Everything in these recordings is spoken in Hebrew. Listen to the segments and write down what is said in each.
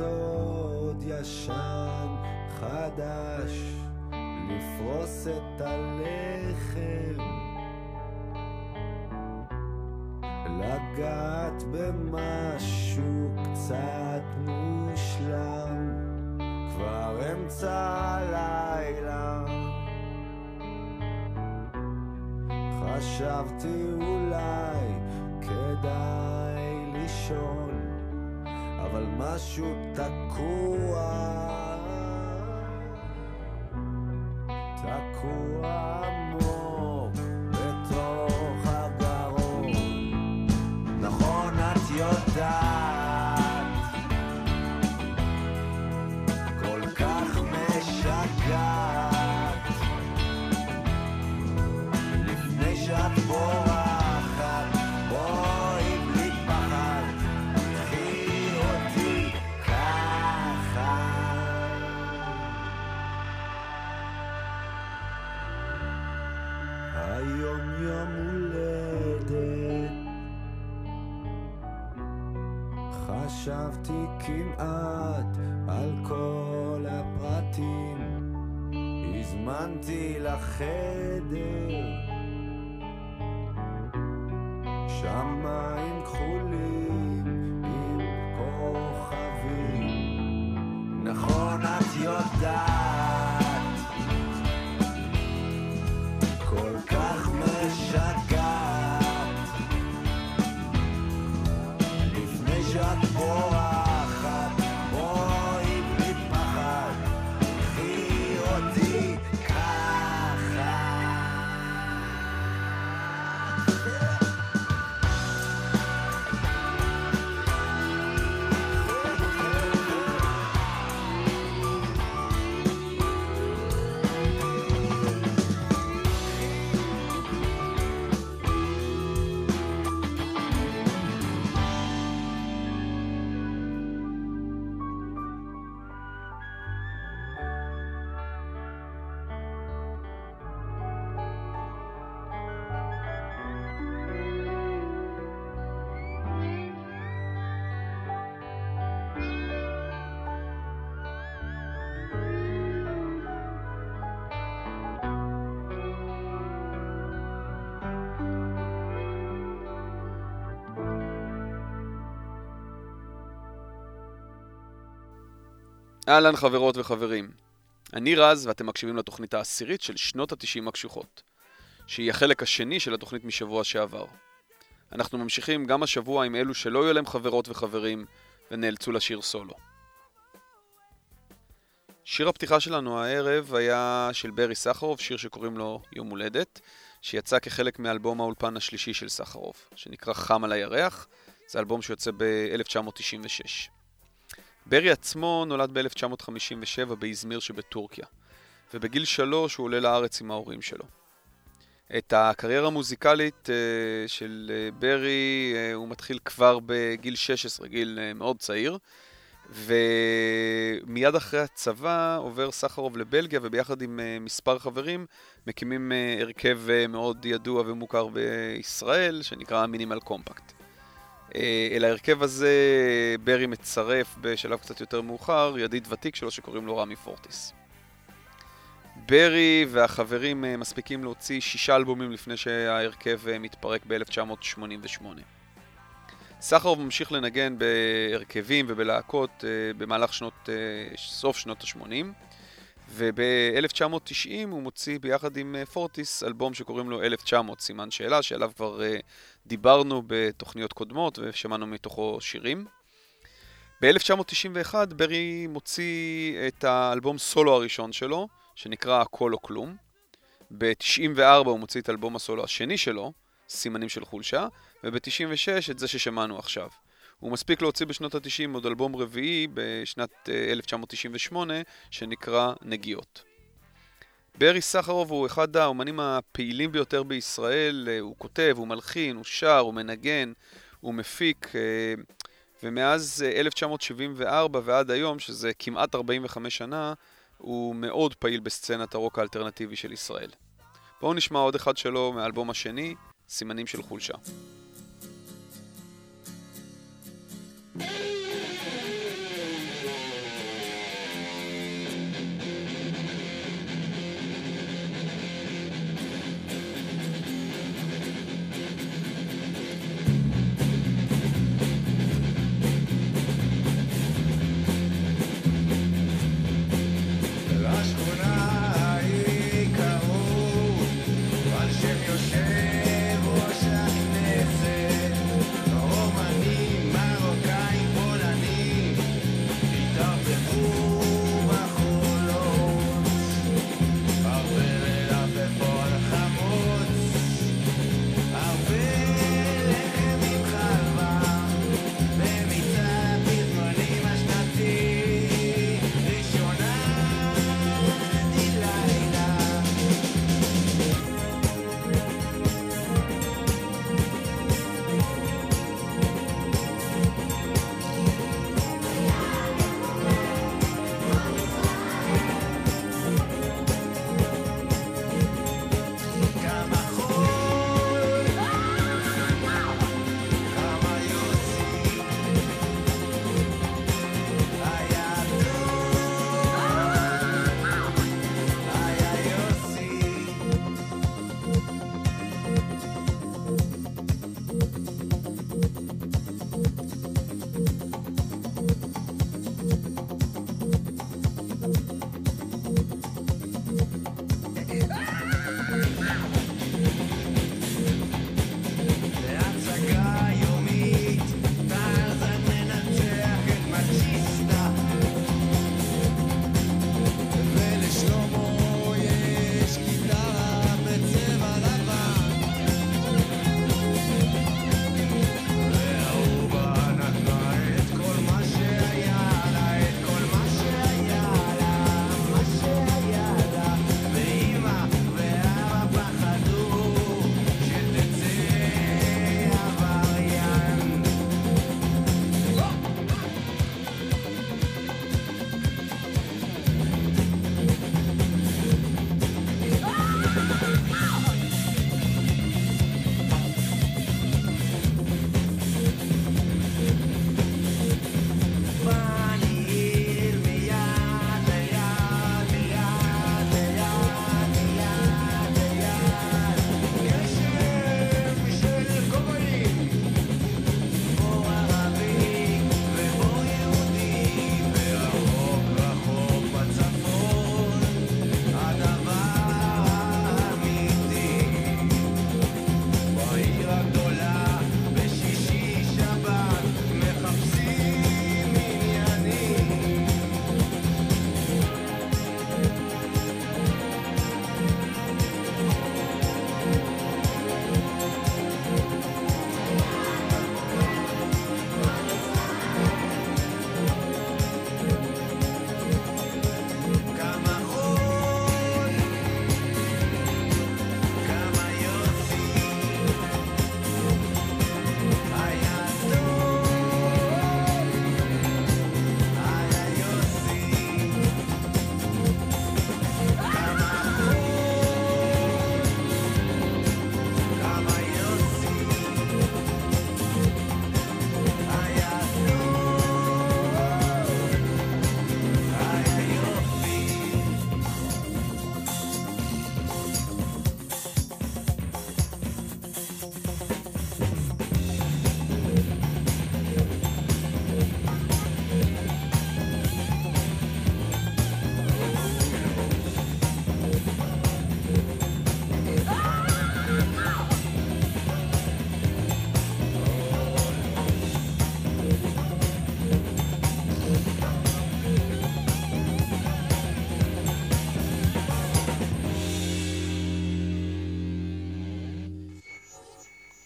סוד ישן חדש, לפרוס את הלחם, לגעת במשהו קצת מושלם, כבר אמצע הלילה. חשבתי אולי כדאי לישון, אבל משהו לחדר שמיים כחולים עם כוכבים. נכון את יודעת אהלן חברות וחברים. אני רז ואתם מקשיבים לתוכנית העשירית של שנות התשעים הקשוחות, שהיא החלק השני של התוכנית משבוע שעבר. אנחנו ממשיכים גם השבוע עם אלו שלא היו להם חברות וחברים ונאלצו לשיר סולו. שיר הפתיחה שלנו הערב היה של ברי סחרוב, שיר שקוראים לו יום הולדת, שיצא כחלק מאלבום האולפן השלישי של סחרוב, שנקרא חם על הירח, זה אלבום שיוצא ב-1996. ברי עצמו נולד ב-1957 באזמיר שבטורקיה, ובגיל שלוש הוא עולה לארץ עם ההורים שלו. את הקריירה המוזיקלית uh, של uh, ברי uh, הוא מתחיל כבר בגיל 16, גיל מאוד צעיר, ומיד אחרי הצבא עובר סחרוב לבלגיה, וביחד עם מספר חברים מקימים הרכב מאוד ידוע ומוכר בישראל, שנקרא מינימל קומפקט. אל ההרכב הזה ברי מצרף בשלב קצת יותר מאוחר ידיד ותיק שלו שקוראים לו רמי פורטיס. ברי והחברים מספיקים להוציא שישה אלבומים לפני שההרכב מתפרק ב-1988. סחרוב ממשיך לנגן בהרכבים ובלהקות במהלך שנות, סוף שנות ה-80 וב-1990 הוא מוציא ביחד עם פורטיס אלבום שקוראים לו 1900 סימן שאלה שעליו כבר דיברנו בתוכניות קודמות ושמענו מתוכו שירים. ב-1991 ברי מוציא את האלבום סולו הראשון שלו, שנקרא הכל או כלום. ב-94 הוא מוציא את אלבום הסולו השני שלו, סימנים של חולשה, וב-96 את זה ששמענו עכשיו. הוא מספיק להוציא בשנות ה-90 עוד אלבום רביעי בשנת 1998, שנקרא נגיעות. ברי סחרוב הוא אחד האומנים הפעילים ביותר בישראל, הוא כותב, הוא מלחין, הוא שר, הוא מנגן, הוא מפיק, ומאז 1974 ועד היום, שזה כמעט 45 שנה, הוא מאוד פעיל בסצנת הרוק האלטרנטיבי של ישראל. בואו נשמע עוד אחד שלו מהאלבום השני, סימנים של חולשה.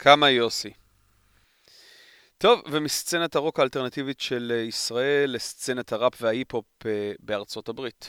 כמה יוסי. טוב, ומסצנת הרוק האלטרנטיבית של אה, ישראל לסצנת הראפ וההיפ-הופ אה, בארצות הברית.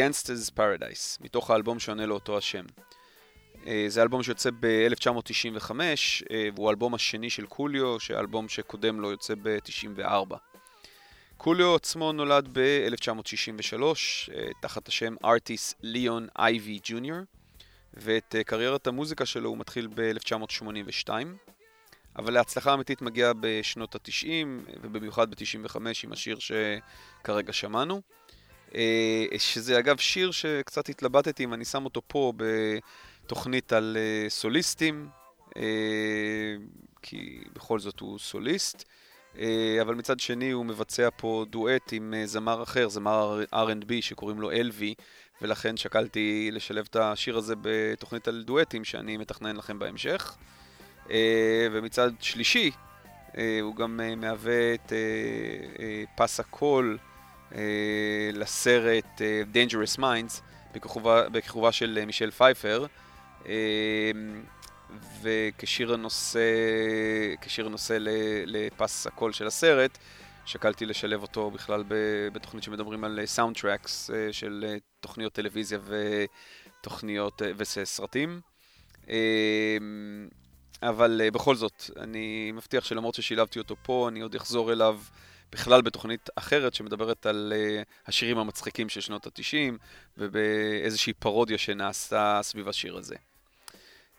עם Gangsta's Paradise, מתוך האלבום שעונה לאותו השם. אה, זה אלבום שיוצא ב-1995, אה, והוא האלבום השני של קוליו, שהאלבום שקודם לו יוצא ב-94. קוליו עצמו נולד ב-1963, אה, תחת השם ארטיס ליאון אייבי ג'וניור, ואת קריירת המוזיקה שלו הוא מתחיל ב-1982, אבל להצלחה אמיתית מגיעה בשנות ה-90, ובמיוחד ב-95 עם השיר שכרגע שמענו. אה, שזה אגב שיר שקצת התלבטתי אם אני שם אותו פה בתוכנית על אה, סוליסטים, אה, כי בכל זאת הוא סוליסט. אבל מצד שני הוא מבצע פה דואט עם זמר אחר, זמר R&B שקוראים לו אלווי, ולכן שקלתי לשלב את השיר הזה בתוכנית על דואטים שאני מתכנן לכם בהמשך. ומצד שלישי, הוא גם מהווה את פס הקול לסרט אה, Dangerous Minds בכיכובה, בכיכובה של אה, מישל פייפר. אה, וכשיר הנושא, כשיר הנושא לפס הקול של הסרט, שקלתי לשלב אותו בכלל בתוכנית שמדברים על soundtracks של אה, תוכניות טלוויזיה ותוכניות אה, וסרטים. אה, אבל אה, בכל זאת, אני מבטיח שלמרות ששילבתי אותו פה, אני עוד אחזור אליו בכלל בתוכנית אחרת שמדברת על uh, השירים המצחיקים של שנות ה-90 ובאיזושהי פרודיה שנעשתה סביב השיר הזה.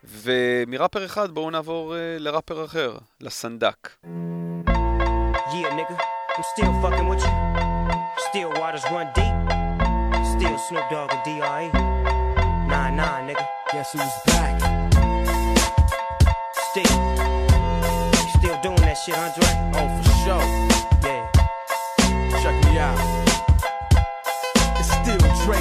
ומראפר אחד בואו נעבור uh, לראפר אחר, לסנדק. Yeah, nigga, I'm still fucking with you. Still waters run deep. Still Snoop Dogg and D.R.E. Nah, nah, nigga. Guess who's back? Still. Still doing that shit, Andre? Oh, for sure.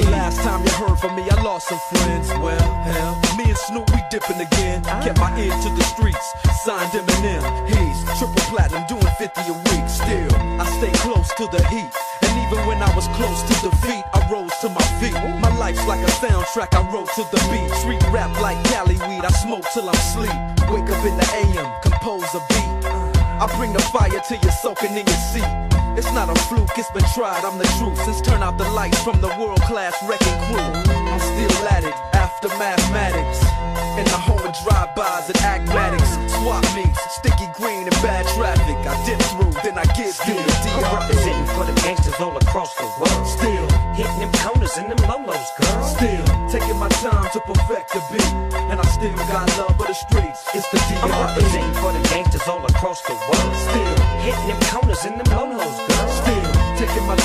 the last time you heard from me, I lost some friends. Well, hell, me and Snoop we dipping again. Kept my ear to the streets, signed Eminem. He's triple platinum, doing 50 a week. Still, I stay close to the heat. And even when I was close to defeat, I rose to my feet. My life's like a soundtrack, I wrote to the beat. Street rap like Cali weed, I smoke till I'm sleep. Wake up in the AM, compose a beat. I bring the fire till you're soaking in your seat. It's not a fluke, it's been tried, I'm the truth. Since turn out the lights from the world class wrecking crew. I'm still at it, after mathematics. In the home of drive-bys and acmatics. Swap meets, sticky green and bad traffic. I dip through, then I get through the I'm representing for the gangsters all across the world. Still, Hitting them corners and them lolos, girl. still, taking my time to perfect the beat. And I still got love for the streets. It's the I'm DR. representing for the gangsters all across the world. Still, Hitting them corners and them lolos,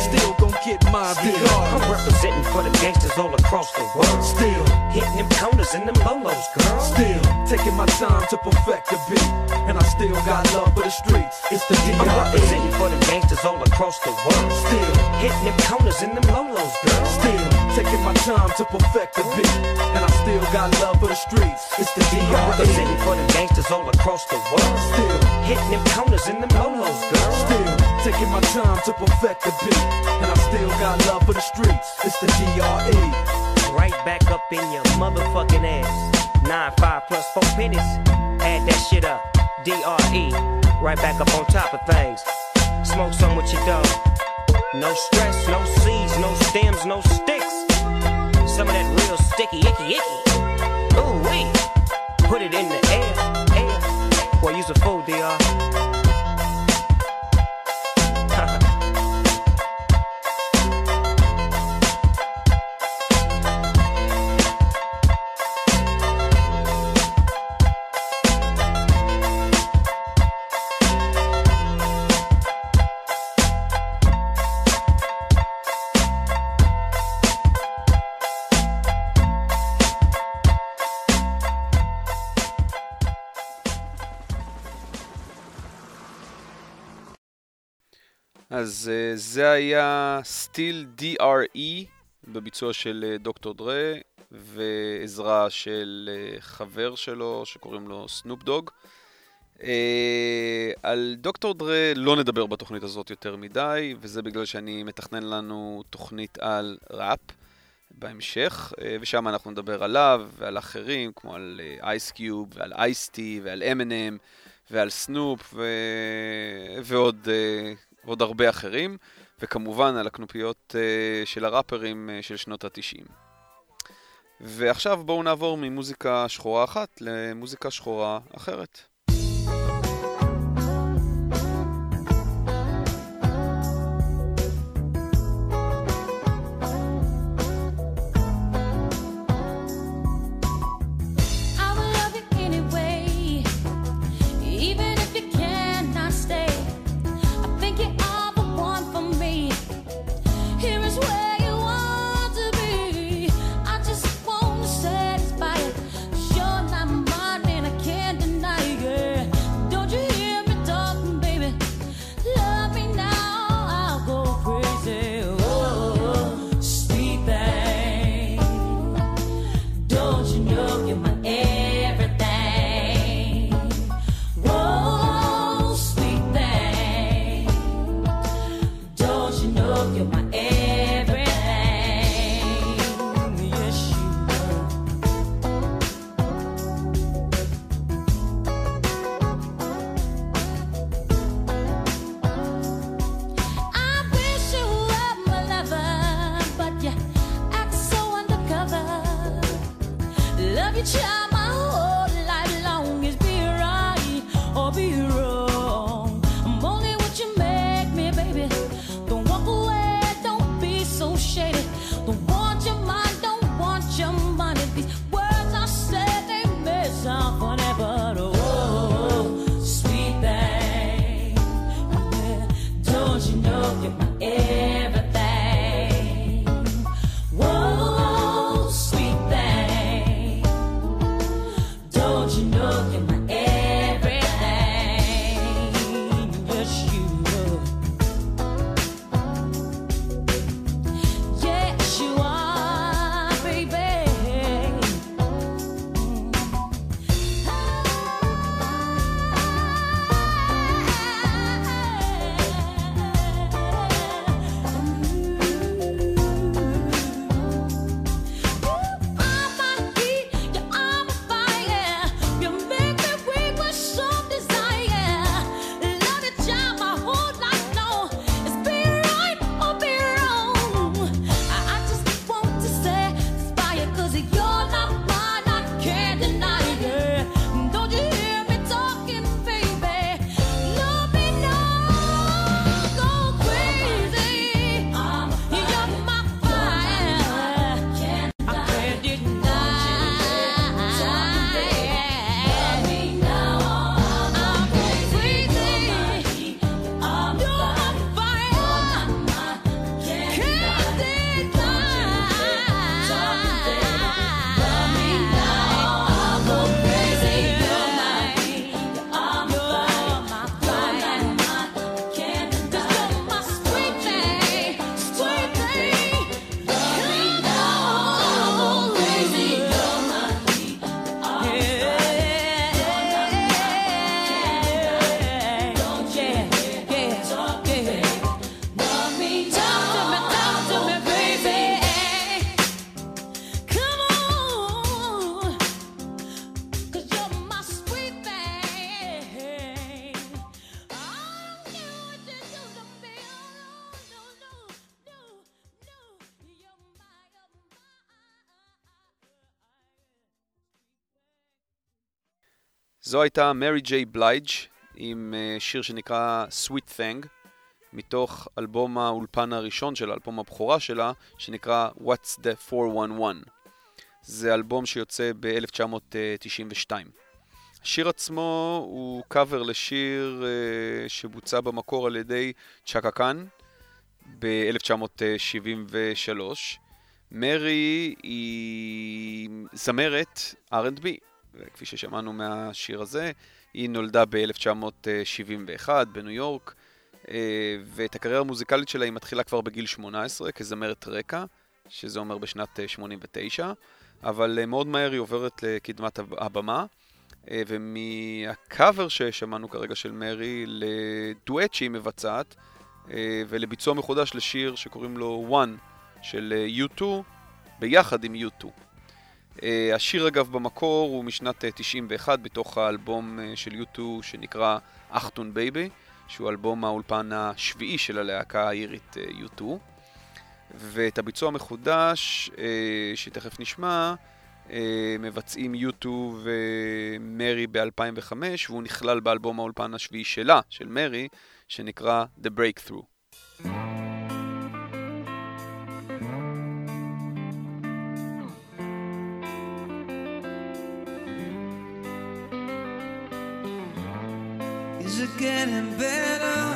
Still gon' get mine I'm representing for the gangsters all across the world. Still, Hitting them corners and them lolos, girl. still taking my time to perfect the beat, and I still got love for the streets. It's the I'm representing for the gangsters all across the world. Still. Hitting them corners and them lolos, girl. Still taking my time to perfect the beat, and I still got love for the streets. It's the I'm DRE. representing for the gangsters all across the world. Still, Hitting them corners and them lolos, girl. still taking my time to perfect the beat, and I still got love for the streets. It's the DRE. Right back up in your motherfucking ass. Nine five plus four pennies. Add that shit up. DRE. Right back up on top of things. Smoke some with your dog. No stress, no seeds, no stems, no sticks. Some of that real sticky, icky, icky. Ooh wee. Put it in the air, air. Boy, you's a fool, DR. אז אה, זה היה סטיל DRE בביצוע של אה, דוקטור דרה ועזרה של אה, חבר שלו שקוראים לו סנופ דוג. על דוקטור דרה לא נדבר בתוכנית הזאת יותר מדי, וזה בגלל שאני מתכנן לנו תוכנית על ראפ בהמשך, ושם אנחנו נדבר עליו ועל אחרים, כמו על אייסקיוב ועל אייסטי ועל M&M ועל סנופ ו... ועוד ועוד הרבה אחרים, וכמובן על הכנופיות uh, של הראפרים uh, של שנות התשעים. ועכשיו בואו נעבור ממוזיקה שחורה אחת למוזיקה שחורה אחרת. זו הייתה מרי ג'יי בלייג' עם אה, שיר שנקרא Sweet Thing, מתוך אלבום האולפן הראשון שלה, אלבום הבכורה שלה, שנקרא What's the 411. זה אלבום שיוצא ב-1992. השיר עצמו הוא קאבר לשיר uh, שבוצע במקור על ידי צ'קה קאן ב-1973. מרי היא זמרת R&B, וכפי ששמענו מהשיר הזה, היא נולדה ב-1971 בניו יורק, אה, ואת הקריירה המוזיקלית שלה היא מתחילה כבר בגיל 18 כזמרת רקע, שזה אומר בשנת 89, אה, אבל אה, מאוד מהר היא עוברת לקדמת הבמה. ומהקאבר ששמענו כרגע של מרי לדואט שהיא מבצעת ולביצוע מחודש לשיר שקוראים לו One של U2 ביחד עם U2. השיר אגב במקור הוא משנת 91 בתוך האלבום של U2 שנקרא Achtung Baby. שהוא אלבום האולפן השביעי של הלהקה האירית U2. אה, ואת הביצוע המחודש, אה, שתכף נשמע, אה, מבצעים U2 ומרי ב-2005, והוא נכלל באלבום האולפן השביעי שלה, של מרי, שנקרא The Breakthrough. Getting better?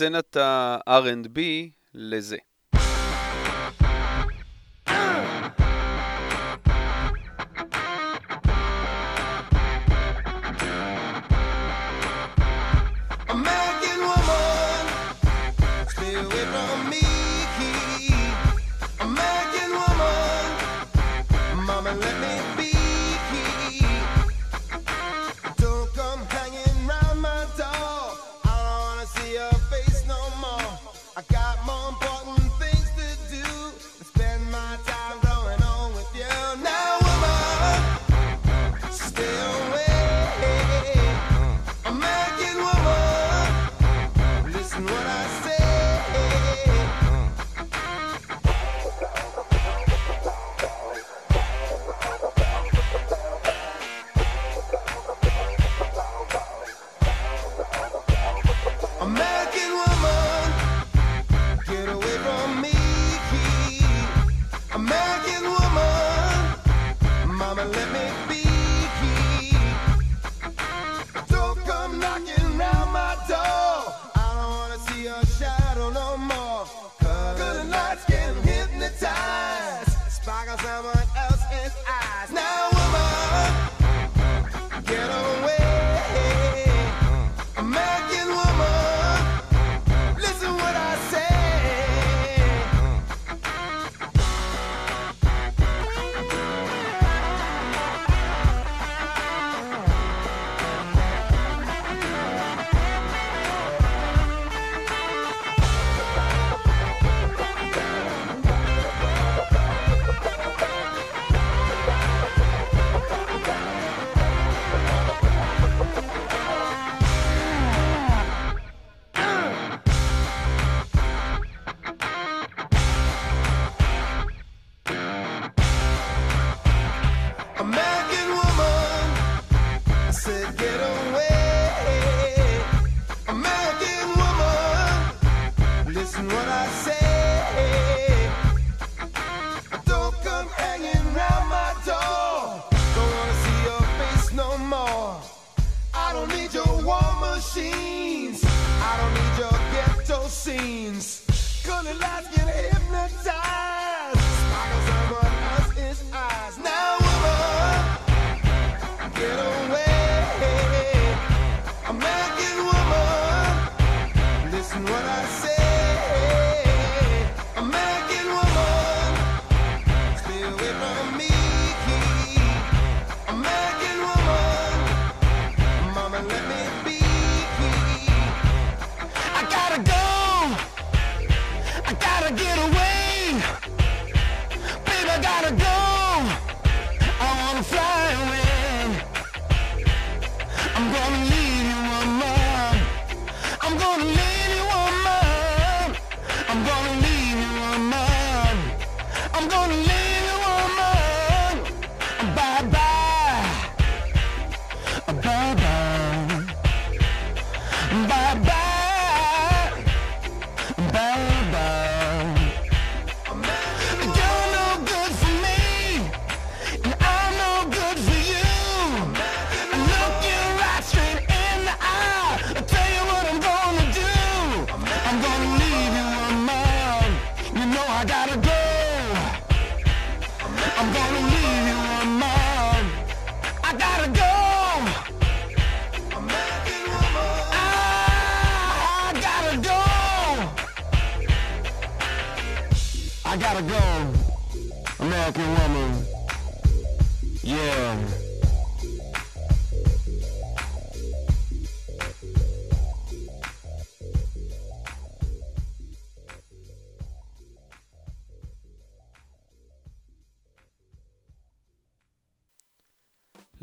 סצנת ה-R&B לזה. let me be machines. I don't need your ghetto scenes. Good at last get hypnotized.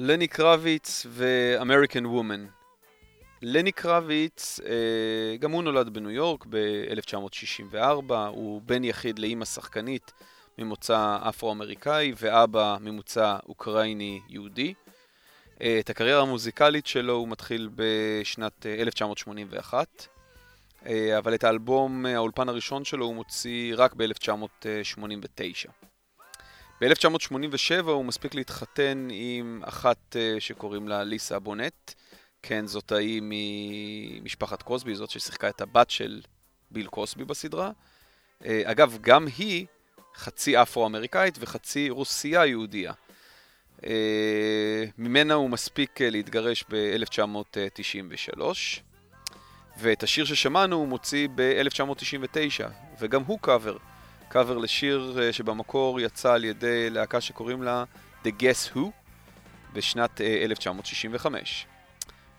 לני קרביץ ואמריקן וומן. לני קרביץ, אה, גם הוא נולד בניו יורק ב-1964, הוא בן יחיד לאימא שחקנית ממוצא אפרו-אמריקאי ואבא ממוצא אוקראיני-יהודי. אה, את הקריירה המוזיקלית שלו הוא מתחיל בשנת אה, 1981, אבל את האלבום, האולפן הראשון שלו, הוא מוציא רק ב-1989. ב-1987 הוא מספיק להתחתן עם אחת אה, שקוראים לה ליסה בונט. כן, זאת ההיא ממשפחת קוסבי, זאת ששיחקה את הבת של ביל קוסבי בסדרה. אה, אגב, גם היא חצי אפרו-אמריקאית וחצי רוסייה יהודייה. אה, ממנה הוא מספיק להתגרש ב-1993. ואת השיר ששמענו הוא מוציא ב-1999, וגם הוא קאבר. קאבר לשיר אה, שבמקור יצא על ידי להקה שקוראים לה The Guess Who בשנת 1965.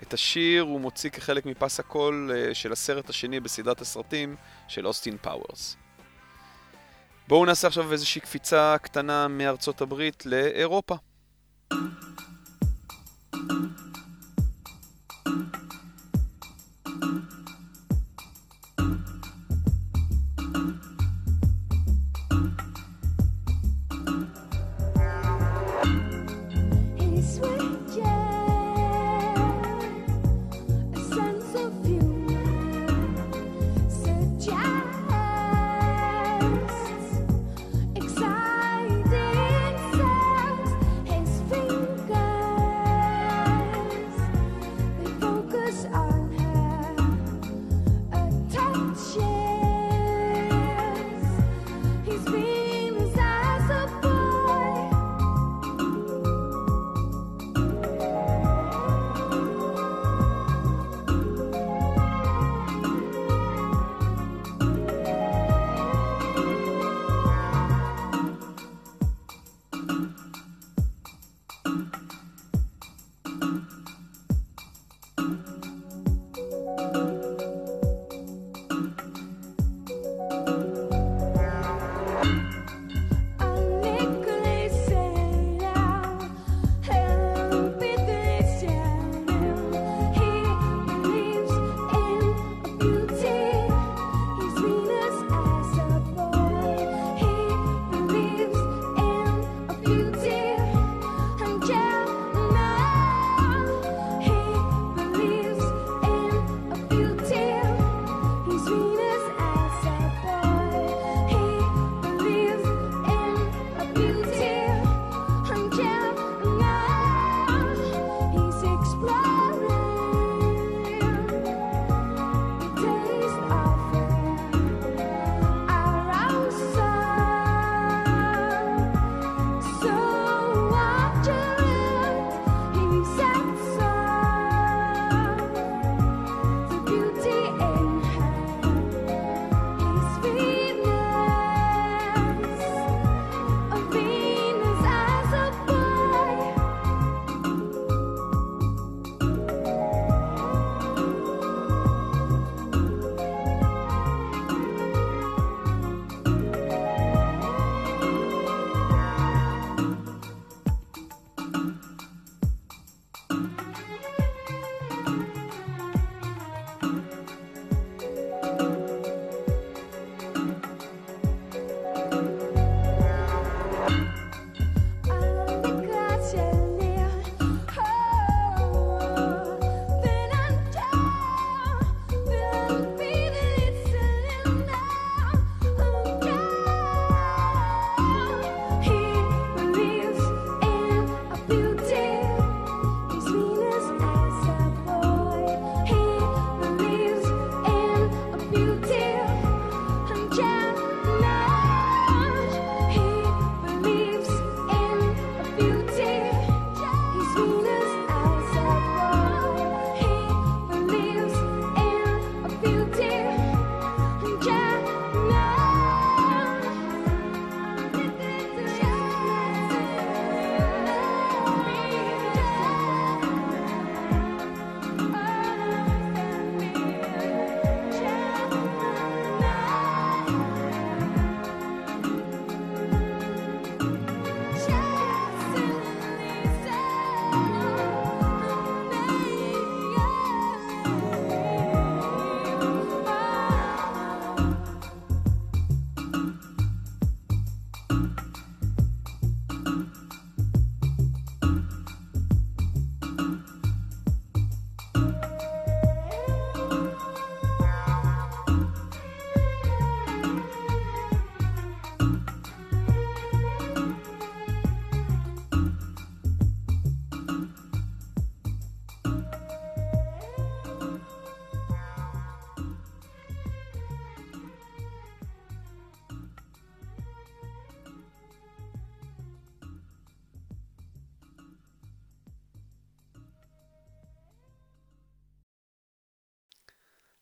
את השיר הוא מוציא כחלק מפס הקול של הסרט השני בסדרת הסרטים של אוסטין פאוורס. בואו נעשה עכשיו איזושהי קפיצה קטנה מארצות הברית לאירופה. His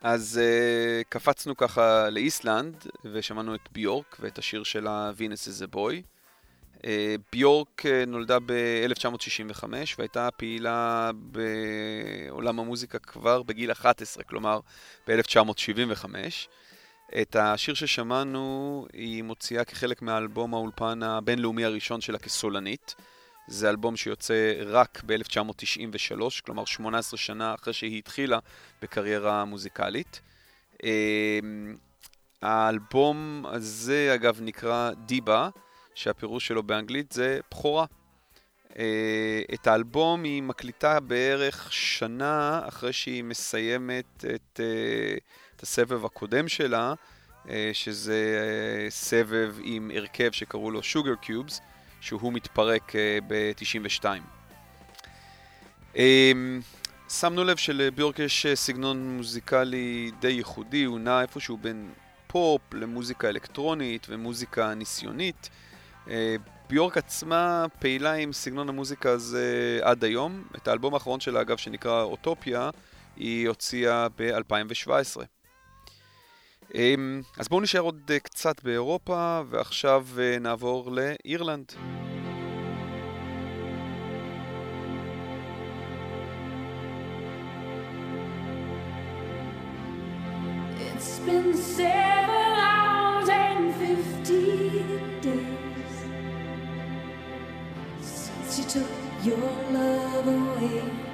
אז uh, קפצנו ככה לאיסלנד, ושמענו את ביורק ואת השיר שלה Venus is a Boy. Uh, ביורק uh, נולדה ב-1965 והייתה פעילה בעולם המוזיקה כבר בגיל 11, כלומר ב-1975. את השיר ששמענו היא מוציאה כחלק מהאלבום האולפן הבינלאומי הראשון שלה כסולנית. זה אלבום שיוצא רק ב-1993, כלומר 18 שנה אחרי שהיא התחילה בקריירה מוזיקלית. אמ, האלבום הזה, אגב, נקרא דיבה, שהפירוש שלו באנגלית זה בכורה. אה, את האלבום היא מקליטה בערך שנה אחרי שהיא מסיימת את, אה, את הסבב הקודם שלה, אה, שזה אה, סבב עם הרכב שקראו לו Sugar Cubes, שהוא מתפרק אה, ב-92. אמ, שמנו לב שלביורק יש אה, סגנון מוזיקלי די ייחודי, הוא נע איפשהו בין פופ למוזיקה אלקטרונית ומוזיקה ניסיונית. אה, ביורק עצמה פעילה עם סגנון המוזיקה הזה עד היום. את האלבום האחרון שלה, אגב, שנקרא אוטופיה, היא הוציאה ב-2017. אמ, אז בואו נשאר עוד אה, קצת באירופה, ועכשיו אה, נעבור לאירלנד. Your love away.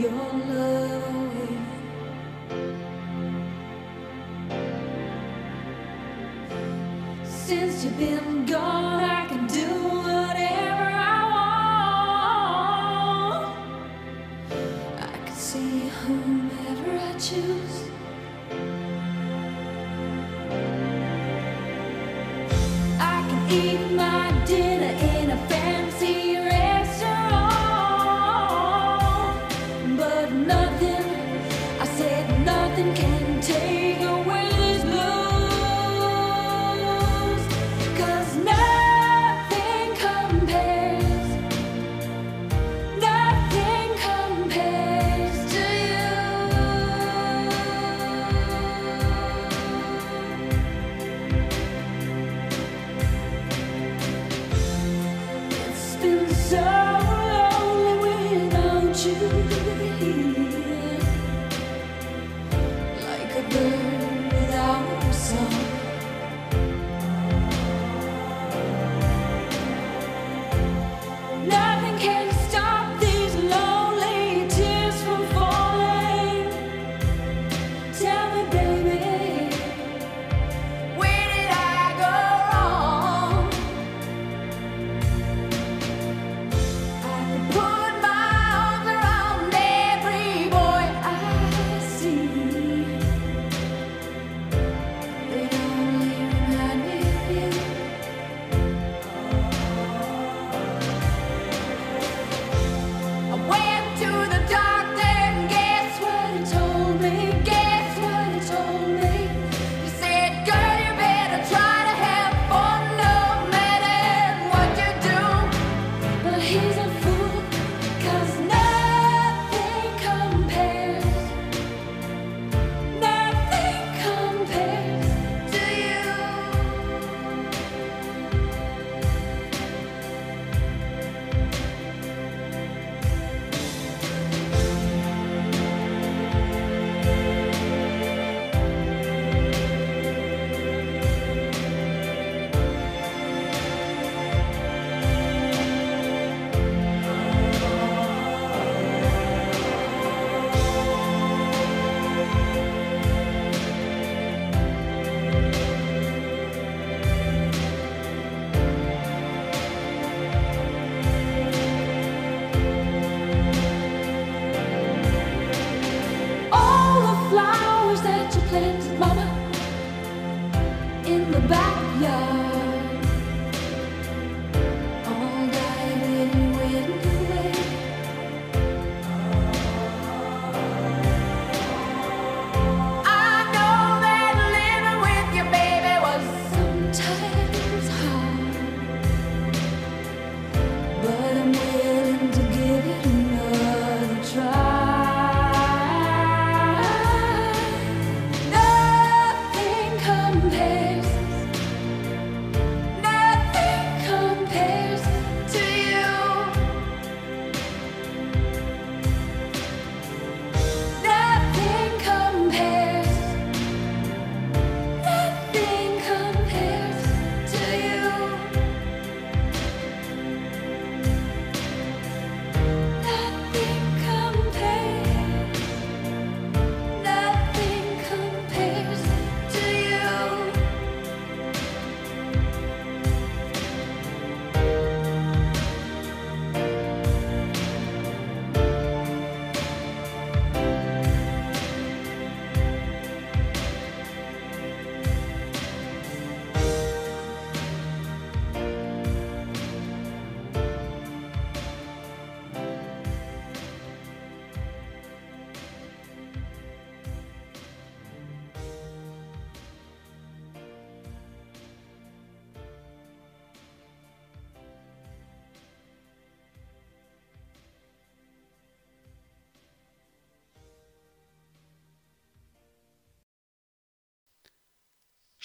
Your love away. Since you've been gone, I eat my dinner let my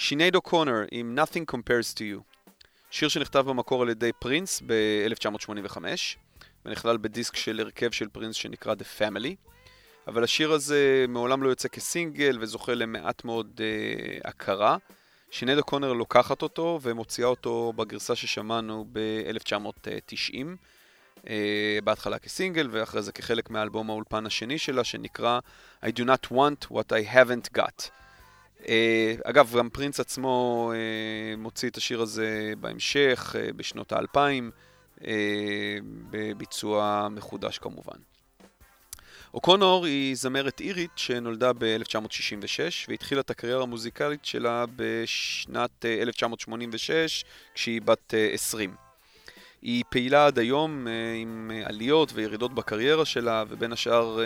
שינייד אוקונר עם Nothing Compares to You. שיר שנכתב במקור על ידי פרינס ב-1985, ונכלל בדיסק של הרכב של פרינס שנקרא The Family. אבל השיר הזה מעולם לא יוצא כסינגל וזוכה למעט מאוד uh, הכרה. שינייד אוקונר לוקחת אותו ומוציאה אותו בגרסה ששמענו ב-1990. Uh, בהתחלה כסינגל ואחרי זה כחלק מהאלבום האולפן השני שלה שנקרא I do not want what I haven't got. Uh, אגב, גם פרינס עצמו uh, מוציא את השיר הזה בהמשך, uh, בשנות האלפיים, בביצוע מחודש כמובן. אוקונור היא זמרת אירית שנולדה ב-1966 והתחילה את הקריירה המוזיקלית שלה בשנת 1986 כשהיא בת 20. היא פעילה עד היום עם עליות וירידות בקריירה שלה ובין השאר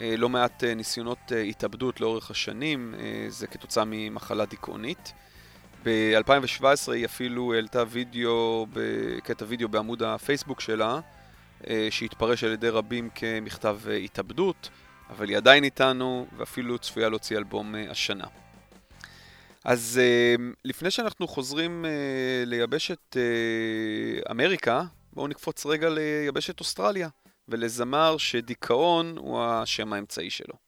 לא מעט ניסיונות התאבדות לאורך השנים, זה כתוצאה ממחלה דיכאונית. ב-2017 היא אפילו העלתה וידאו, קטע וידאו בעמוד הפייסבוק שלה, שהתפרש על ידי רבים כמכתב התאבדות, אבל היא עדיין איתנו, ואפילו צפויה להוציא אלבום השנה. אז לפני שאנחנו חוזרים ליבשת אמריקה, בואו נקפוץ רגע ליבשת אוסטרליה, ולזמר שדיכאון הוא השם האמצעי שלו.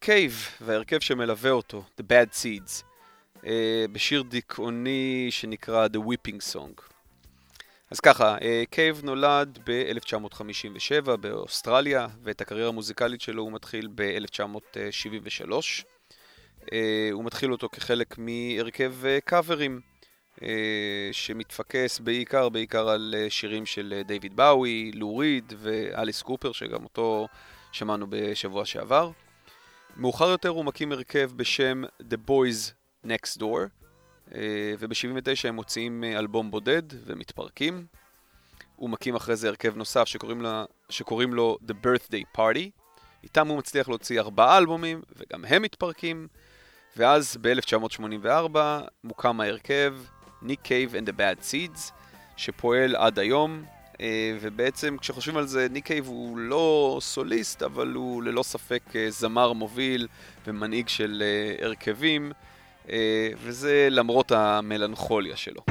קייב וההרכב שמלווה אותו, The Bad Seeds, אה, בשיר דיכאוני שנקרא The Weeping Song. אז ככה, אה, קייב נולד ב-1957 באוסטרליה, ואת הקריירה המוזיקלית שלו הוא מתחיל ב-1973. אה, הוא מתחיל אותו כחלק מהרכב אה, קאברים, אה, שמתפקס בעיקר, בעיקר על אה, שירים של אה, דיוויד באוי, לו ריד ואליס קופר, שגם אותו שמענו בשבוע שעבר. מאוחר יותר הוא מקים הרכב בשם The Boys Next Door, אה, וב-79 הם מוציאים אה, אלבום בודד ומתפרקים. הוא מקים אחרי זה הרכב נוסף שקוראים, לה, שקוראים לו The Birthday Party. איתם הוא מצליח להוציא ארבעה אלבומים, וגם הם מתפרקים. ואז ב-1984 מוקם ההרכב Nick Cave and the Bad Seeds, שפועל עד היום, ובעצם כשחושבים על זה, ניק קייב הוא לא סוליסט, אבל הוא ללא ספק אה, זמר מוביל ומנהיג של אה, הרכבים, אה, וזה למרות המלנכוליה שלו.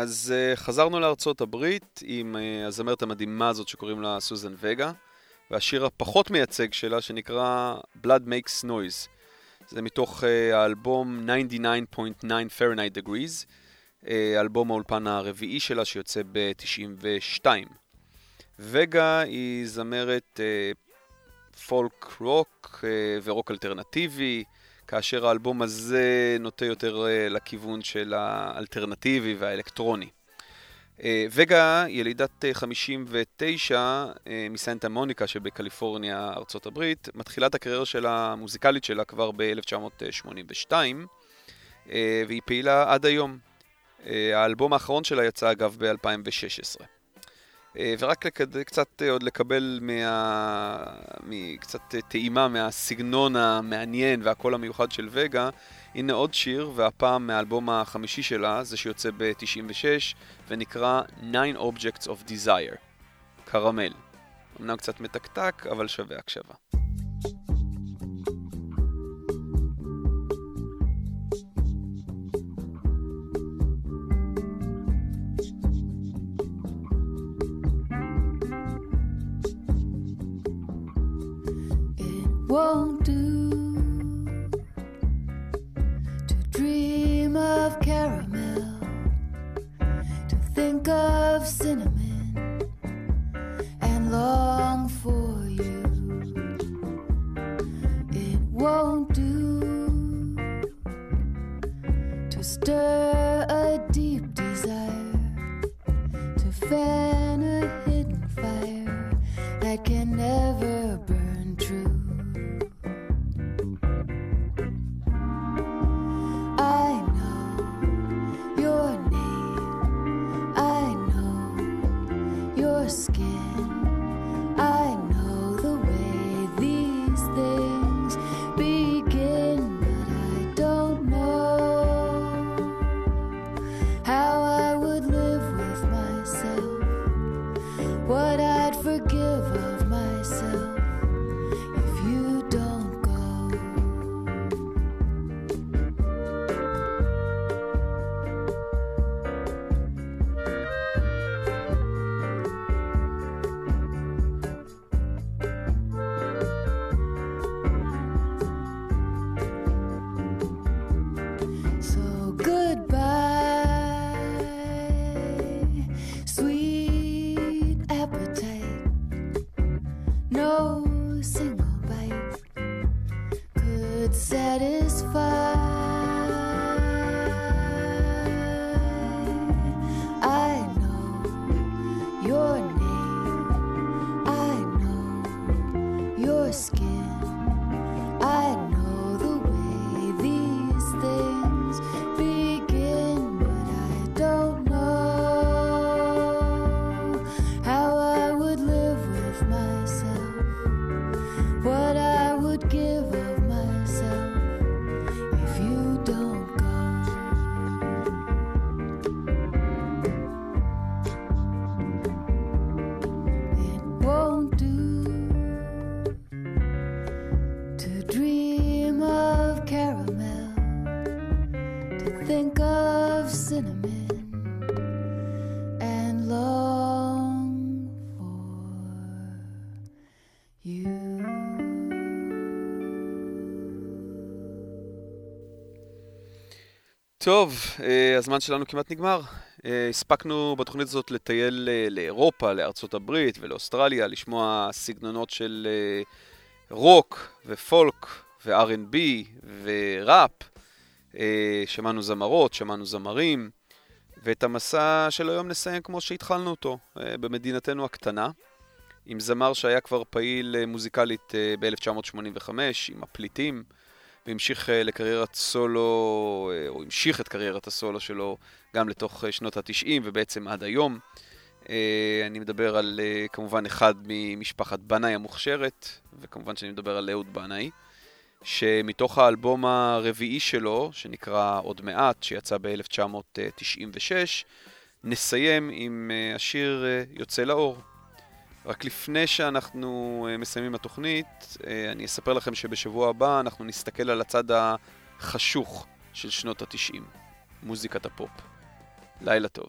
אז uh, חזרנו לארצות הברית עם uh, הזמרת המדהימה הזאת שקוראים לה סוזן וגה, והשיר הפחות מייצג שלה שנקרא Blood Makes Noise. זה מתוך uh, האלבום 99.9 Fahrenheit Degrees, uh, אלבום האולפן הרביעי שלה שיוצא ב-92. וגה היא זמרת פולק רוק ורוק אלטרנטיבי, כאשר האלבום הזה נוטה יותר אה, לכיוון של האלטרנטיבי והאלקטרוני. אה, וגה, ילידת אה, 59 אה, מסנטה מוניקה שבקליפורניה, ארצות הברית, מתחילה את הקריירה שלה, המוזיקלית שלה כבר ב-1982, אה, והיא פעילה עד היום. האלבום האחרון שלה יצא אגב ב-2016. אה, ורק לקד... קצת אה, עוד לקבל מה... מקצת אה, טעימה מהסגנון המעניין והקול המיוחד של וגה, הנה עוד שיר, והפעם מהאלבום החמישי שלה, זה שיוצא ב-96, ונקרא Nine Objects of Desire, קרמל. אמנם קצת מתקתק, אבל שווה הקשבה. Whoa. טוב, אה, הזמן שלנו כמעט נגמר. אה, הספקנו בתוכנית הזאת לטייל אה, לאירופה, לארצות הברית ולאוסטרליה, לשמוע סגנונות של רוק ופולק ו-R&B וראפ. שמענו זמרות, שמענו זמרים, ואת המסע של היום נסיים כמו שהתחלנו אותו, במדינתנו הקטנה, עם זמר שהיה כבר פעיל מוזיקלית אה, ב-1985, עם הפליטים. והמשיך אה, לקריירת סולו, אה, או המשיך את קריירת הסולו שלו גם לתוך אה, שנות התשעים ובעצם עד היום. אני מדבר על כמובן אחד ממשפחת בנאי המוכשרת, וכמובן שאני מדבר על אהוד בנאי, שמתוך האלבום הרביעי שלו, שנקרא עוד מעט, שיצא ב-1996, נסיים עם השיר יוצא לאור. רק לפני שאנחנו אה, מסיימים התוכנית, אה, אני אספר לכם שבשבוע הבא אנחנו נסתכל על הצד החשוך של שנות התשעים, מוזיקת הפופ. לילה טוב.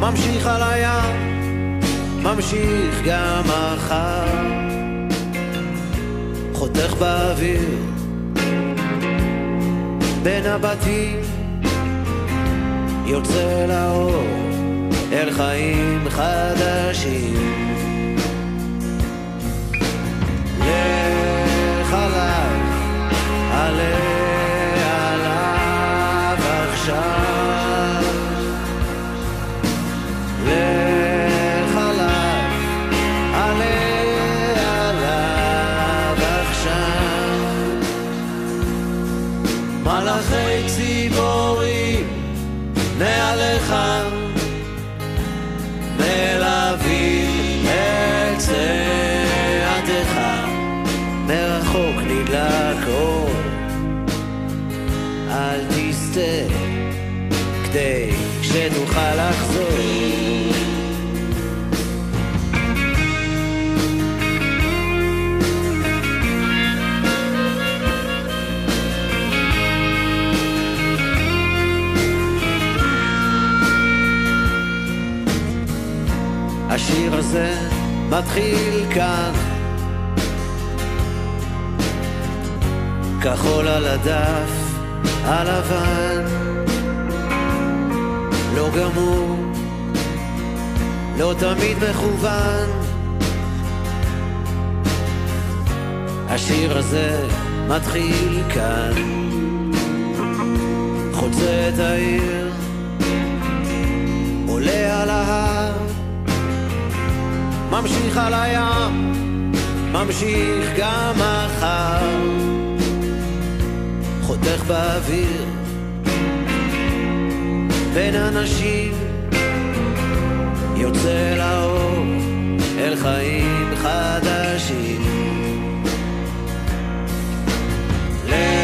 ממשיך על הים, ממשיך גם מחר, חותך באוויר, בין הבתים, יוצא לאור, אל חיים חדשים. השיר הזה מתחיל כאן. כחול על הדף הלבן. לא גמור, לא תמיד מכוון. השיר הזה מתחיל כאן. חוצה את העיר עולה על ההר ממשיך על הים, ממשיך גם מחר, חותך באוויר בין אנשים, יוצא לאור אל חיים חדשים. לב